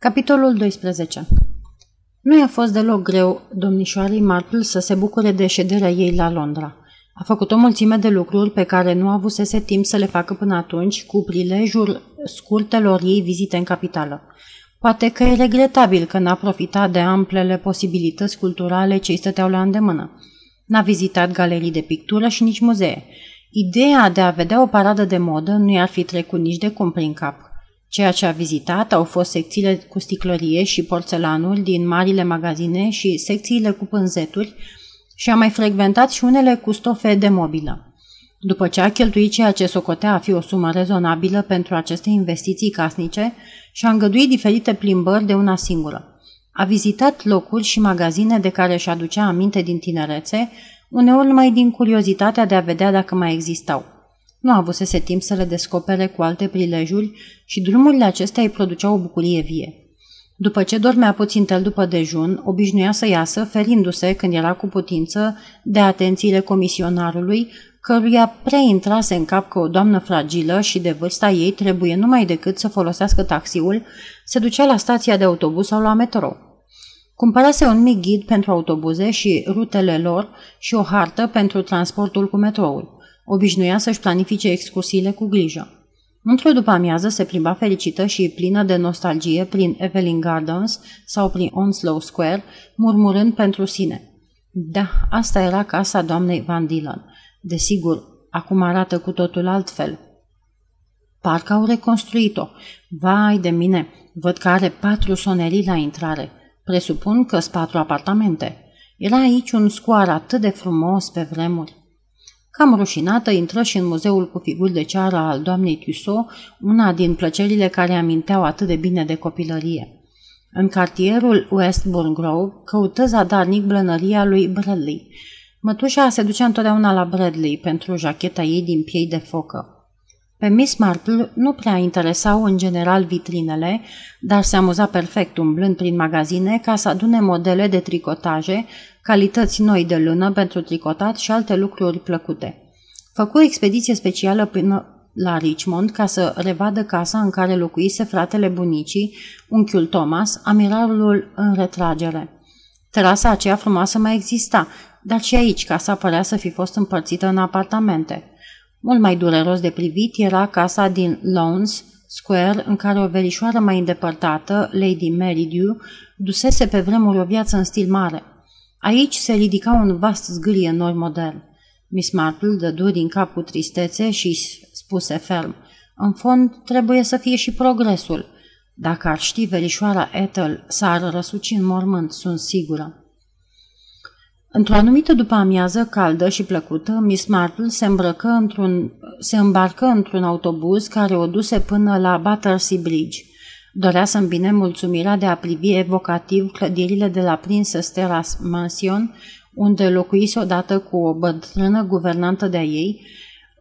Capitolul 12 Nu i-a fost deloc greu domnișoarei Marple să se bucure de șederea ei la Londra. A făcut o mulțime de lucruri pe care nu avusese timp să le facă până atunci, cu prilejul scurtelor ei vizite în capitală. Poate că e regretabil că n-a profitat de amplele posibilități culturale ce îi stăteau la îndemână. N-a vizitat galerii de pictură și nici muzee. Ideea de a vedea o paradă de modă nu i-ar fi trecut nici de cum prin cap. Ceea ce a vizitat au fost secțiile cu sticlărie și porțelanul din marile magazine și secțiile cu pânzeturi și a mai frecventat și unele cu stofe de mobilă. După ce a cheltuit ceea ce socotea a fi o sumă rezonabilă pentru aceste investiții casnice și a îngăduit diferite plimbări de una singură. A vizitat locuri și magazine de care își aducea aminte din tinerețe, uneori mai din curiozitatea de a vedea dacă mai existau. Nu avusese timp să le descopere cu alte prilejuri și drumurile acestea îi produceau o bucurie vie. După ce dormea puțin tel după dejun, obișnuia să iasă, ferindu-se când era cu putință de atențiile comisionarului, căruia prea intrase în cap că o doamnă fragilă și de vârsta ei trebuie numai decât să folosească taxiul, se ducea la stația de autobuz sau la metro. Cumpărase un mic ghid pentru autobuze și rutele lor și o hartă pentru transportul cu metroul. Obișnuia să-și planifice excursiile cu grijă. Într-o după amiază se plimba fericită și plină de nostalgie prin Evelyn Gardens sau prin Onslow Square, murmurând pentru sine. Da, asta era casa doamnei Van Dillon. Desigur, acum arată cu totul altfel. Parcă au reconstruit-o. Vai de mine, văd că are patru sonerii la intrare. Presupun că sunt patru apartamente. Era aici un scoar atât de frumos pe vremuri. Cam rușinată, intră și în muzeul cu figuri de ceară al doamnei Tussaud, una din plăcerile care aminteau atât de bine de copilărie. În cartierul Westbourne Grove căută zadarnic blănăria lui Bradley. Mătușa se ducea întotdeauna la Bradley pentru jacheta ei din piei de focă. Pe Miss Marple nu prea interesau în general vitrinele, dar se amuza perfect umblând prin magazine ca să adune modele de tricotaje, calități noi de lână pentru tricotat și alte lucruri plăcute. Făcu o expediție specială până la Richmond ca să revadă casa în care locuise fratele bunicii, unchiul Thomas, amiralul în retragere. Terasa aceea frumoasă mai exista, dar și aici casa părea să fi fost împărțită în apartamente – mult mai dureros de privit era casa din Lawns Square, în care o verișoară mai îndepărtată, Lady Meridew, dusese pe vremuri o viață în stil mare. Aici se ridica un vast zgârie noi modern. Miss Marple dădu din cap cu tristețe și spuse ferm, în fond trebuie să fie și progresul. Dacă ar ști verișoara Ethel, s-ar răsuci în mormânt, sunt sigură. Într-o anumită după amiază caldă și plăcută, Miss Marple se, îmbrăcă într-un, se îmbarcă într-un autobuz care o duse până la Battersea Bridge. Dorea să îmbine mulțumirea de a privi evocativ clădirile de la Princess Terrace Mansion, unde locuise odată cu o bătrână guvernantă de-a ei,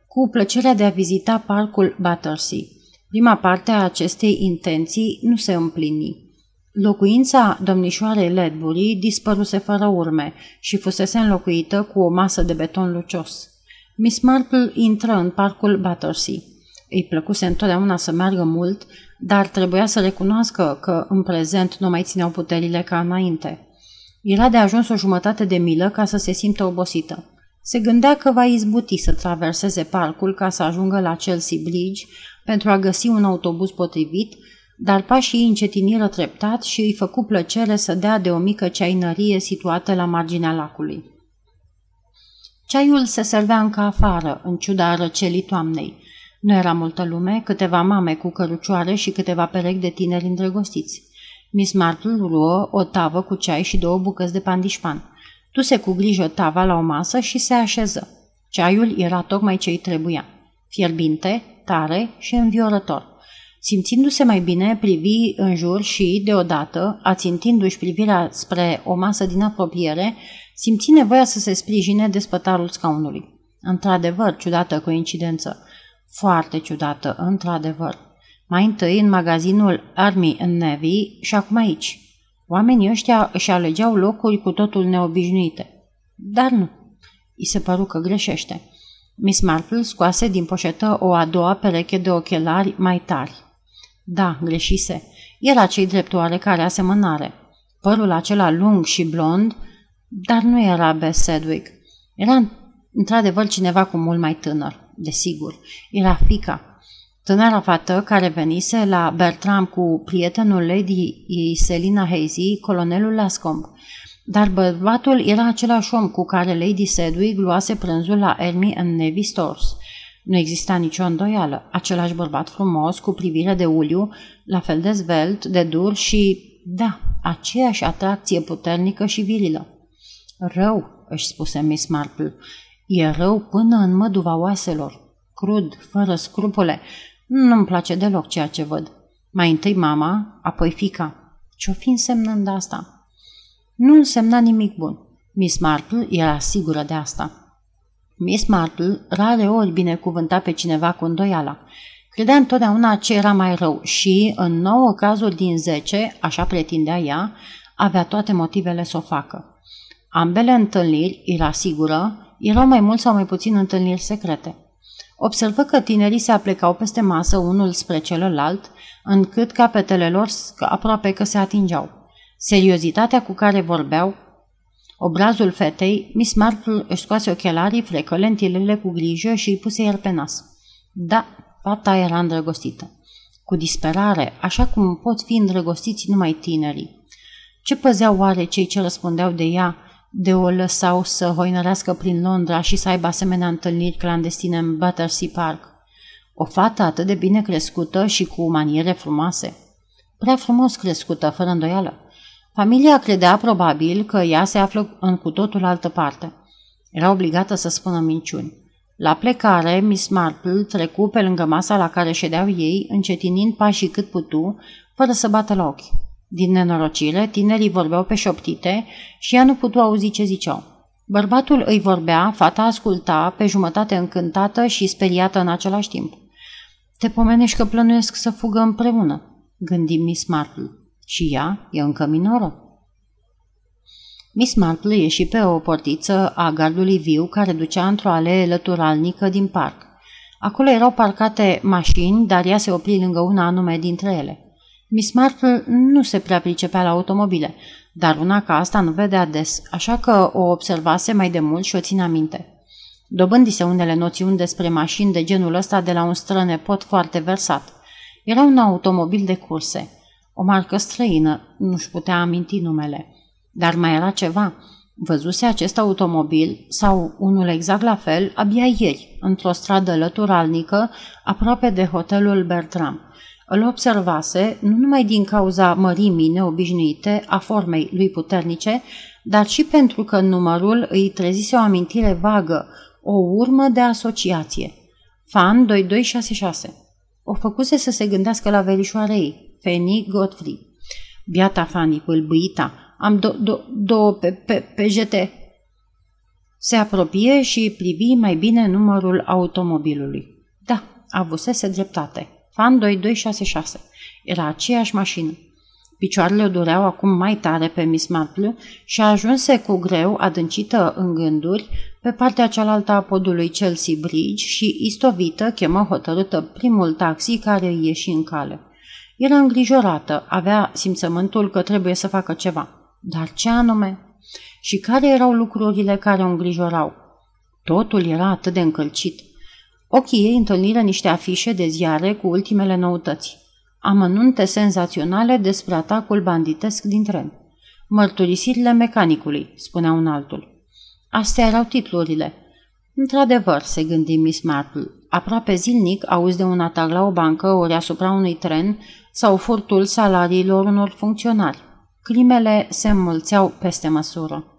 cu plăcerea de a vizita parcul Battersea. Prima parte a acestei intenții nu se împlini. Locuința domnișoarei Ledbury dispăruse fără urme și fusese înlocuită cu o masă de beton lucios. Miss Marple intră în parcul Battersea. Îi plăcuse întotdeauna să meargă mult, dar trebuia să recunoască că în prezent nu mai țineau puterile ca înainte. Era de ajuns o jumătate de milă ca să se simtă obosită. Se gândea că va izbuti să traverseze parcul ca să ajungă la Chelsea Bridge pentru a găsi un autobuz potrivit dar pașii ei încetiniră treptat și îi făcu plăcere să dea de o mică ceainărie situată la marginea lacului. Ceaiul se servea încă afară, în ciuda răcelii toamnei. Nu era multă lume, câteva mame cu cărucioare și câteva perechi de tineri îndrăgostiți. Miss Marple luă o tavă cu ceai și două bucăți de pandișpan. Tuse cu grijă tava la o masă și se așeză. Ceaiul era tocmai ce îi trebuia. Fierbinte, tare și înviorător. Simțindu-se mai bine, privi în jur și, deodată, ațintindu-și privirea spre o masă din apropiere, simți nevoia să se sprijine de spătarul scaunului. Într-adevăr, ciudată coincidență. Foarte ciudată, într-adevăr. Mai întâi în magazinul Army and Navy și acum aici. Oamenii ăștia își alegeau locuri cu totul neobișnuite. Dar nu. I se păru că greșește. Miss Marple scoase din poșetă o a doua pereche de ochelari mai tari. Da, greșise. Era cei drept oarecare asemănare. Părul acela lung și blond, dar nu era Bess Sedwick. Era într-adevăr cineva cu mult mai tânăr, desigur. Era fica. Tânăra fată care venise la Bertram cu prietenul Lady Selina Hazy, colonelul Lascomb. Dar bărbatul era același om cu care Lady Sedwick luase prânzul la Elmi în Navy Stores. Nu exista nicio îndoială. Același bărbat frumos, cu privire de uliu, la fel de zvelt, de dur și, da, aceeași atracție puternică și virilă. Rău, își spuse Miss Marple, e rău până în măduva oaselor. Crud, fără scrupule. Nu-mi place deloc ceea ce văd. Mai întâi mama, apoi fica. Ce-o fi însemnând asta? Nu însemna nimic bun. Miss Marple era sigură de asta. Miss Marple rare ori binecuvânta pe cineva cu îndoiala. Credea întotdeauna ce era mai rău și, în nouă cazuri din zece, așa pretindea ea, avea toate motivele să o facă. Ambele întâlniri, era sigură, erau mai mult sau mai puțin întâlniri secrete. Observă că tinerii se aplecau peste masă unul spre celălalt, încât capetele lor aproape că se atingeau. Seriozitatea cu care vorbeau Obrazul fetei, Miss Marple își scoase ochelarii, frecă lentilele cu grijă și îi puse iar pe nas. Da, fata era îndrăgostită. Cu disperare, așa cum pot fi îndrăgostiți numai tinerii. Ce păzeau oare cei ce răspundeau de ea, de o lăsau să hoinărească prin Londra și să aibă asemenea întâlniri clandestine în Battersea Park? O fată atât de bine crescută și cu maniere frumoase. Prea frumos crescută, fără îndoială. Familia credea probabil că ea se află în cu totul altă parte. Era obligată să spună minciuni. La plecare, Miss Marple trecu pe lângă masa la care ședeau ei, încetinind pașii cât putu, fără să bată la ochi. Din nenorocire, tinerii vorbeau pe șoptite și ea nu putu auzi ce ziceau. Bărbatul îi vorbea, fata asculta, pe jumătate încântată și speriată în același timp. Te pomenești că plănuiesc să fugă împreună, gândi Miss Marple. Și ea e încă minoră. Miss Marple ieși pe o portiță a gardului viu care ducea într-o alee lăturalnică din parc. Acolo erau parcate mașini, dar ea se opri lângă una anume dintre ele. Miss Marple nu se prea pricepea la automobile, dar una ca asta nu vedea des, așa că o observase mai de mult și o ținea minte. Dobândi-se unele noțiuni despre mașini de genul ăsta de la un strănepot foarte versat. Era un automobil de curse – o marcă străină, nu-și putea aminti numele. Dar mai era ceva. Văzuse acest automobil, sau unul exact la fel, abia ieri, într-o stradă lăturalnică, aproape de hotelul Bertram. Îl observase nu numai din cauza mărimii neobișnuite a formei lui puternice, dar și pentru că numărul îi trezise o amintire vagă, o urmă de asociație. Fan 2266. O făcuse să se gândească la verișoarea ei. Fanny Godfrey. Biata Fanny, pâlbâita, am două do, do, pe, pe, pe jete. Se apropie și privi mai bine numărul automobilului. Da, avusese dreptate. Fan 2266. Era aceeași mașină. Picioarele o dureau acum mai tare pe Miss Marple și ajunse cu greu, adâncită în gânduri, pe partea cealaltă a podului Chelsea Bridge și istovită chemă hotărâtă primul taxi care îi ieși în cale. Era îngrijorată, avea simțământul că trebuie să facă ceva. Dar ce anume? Și care erau lucrurile care o îngrijorau? Totul era atât de încălcit. Ochii ei întâlniră niște afișe de ziare cu ultimele noutăți. Amănunte senzaționale despre atacul banditesc din tren. Mărturisirile mecanicului, spunea un altul. Astea erau titlurile. Într-adevăr, se gândi Miss Marple, aproape zilnic auzi de un atac la o bancă ori asupra unui tren sau furtul salariilor unor funcționari. Crimele se înmulțeau peste măsură.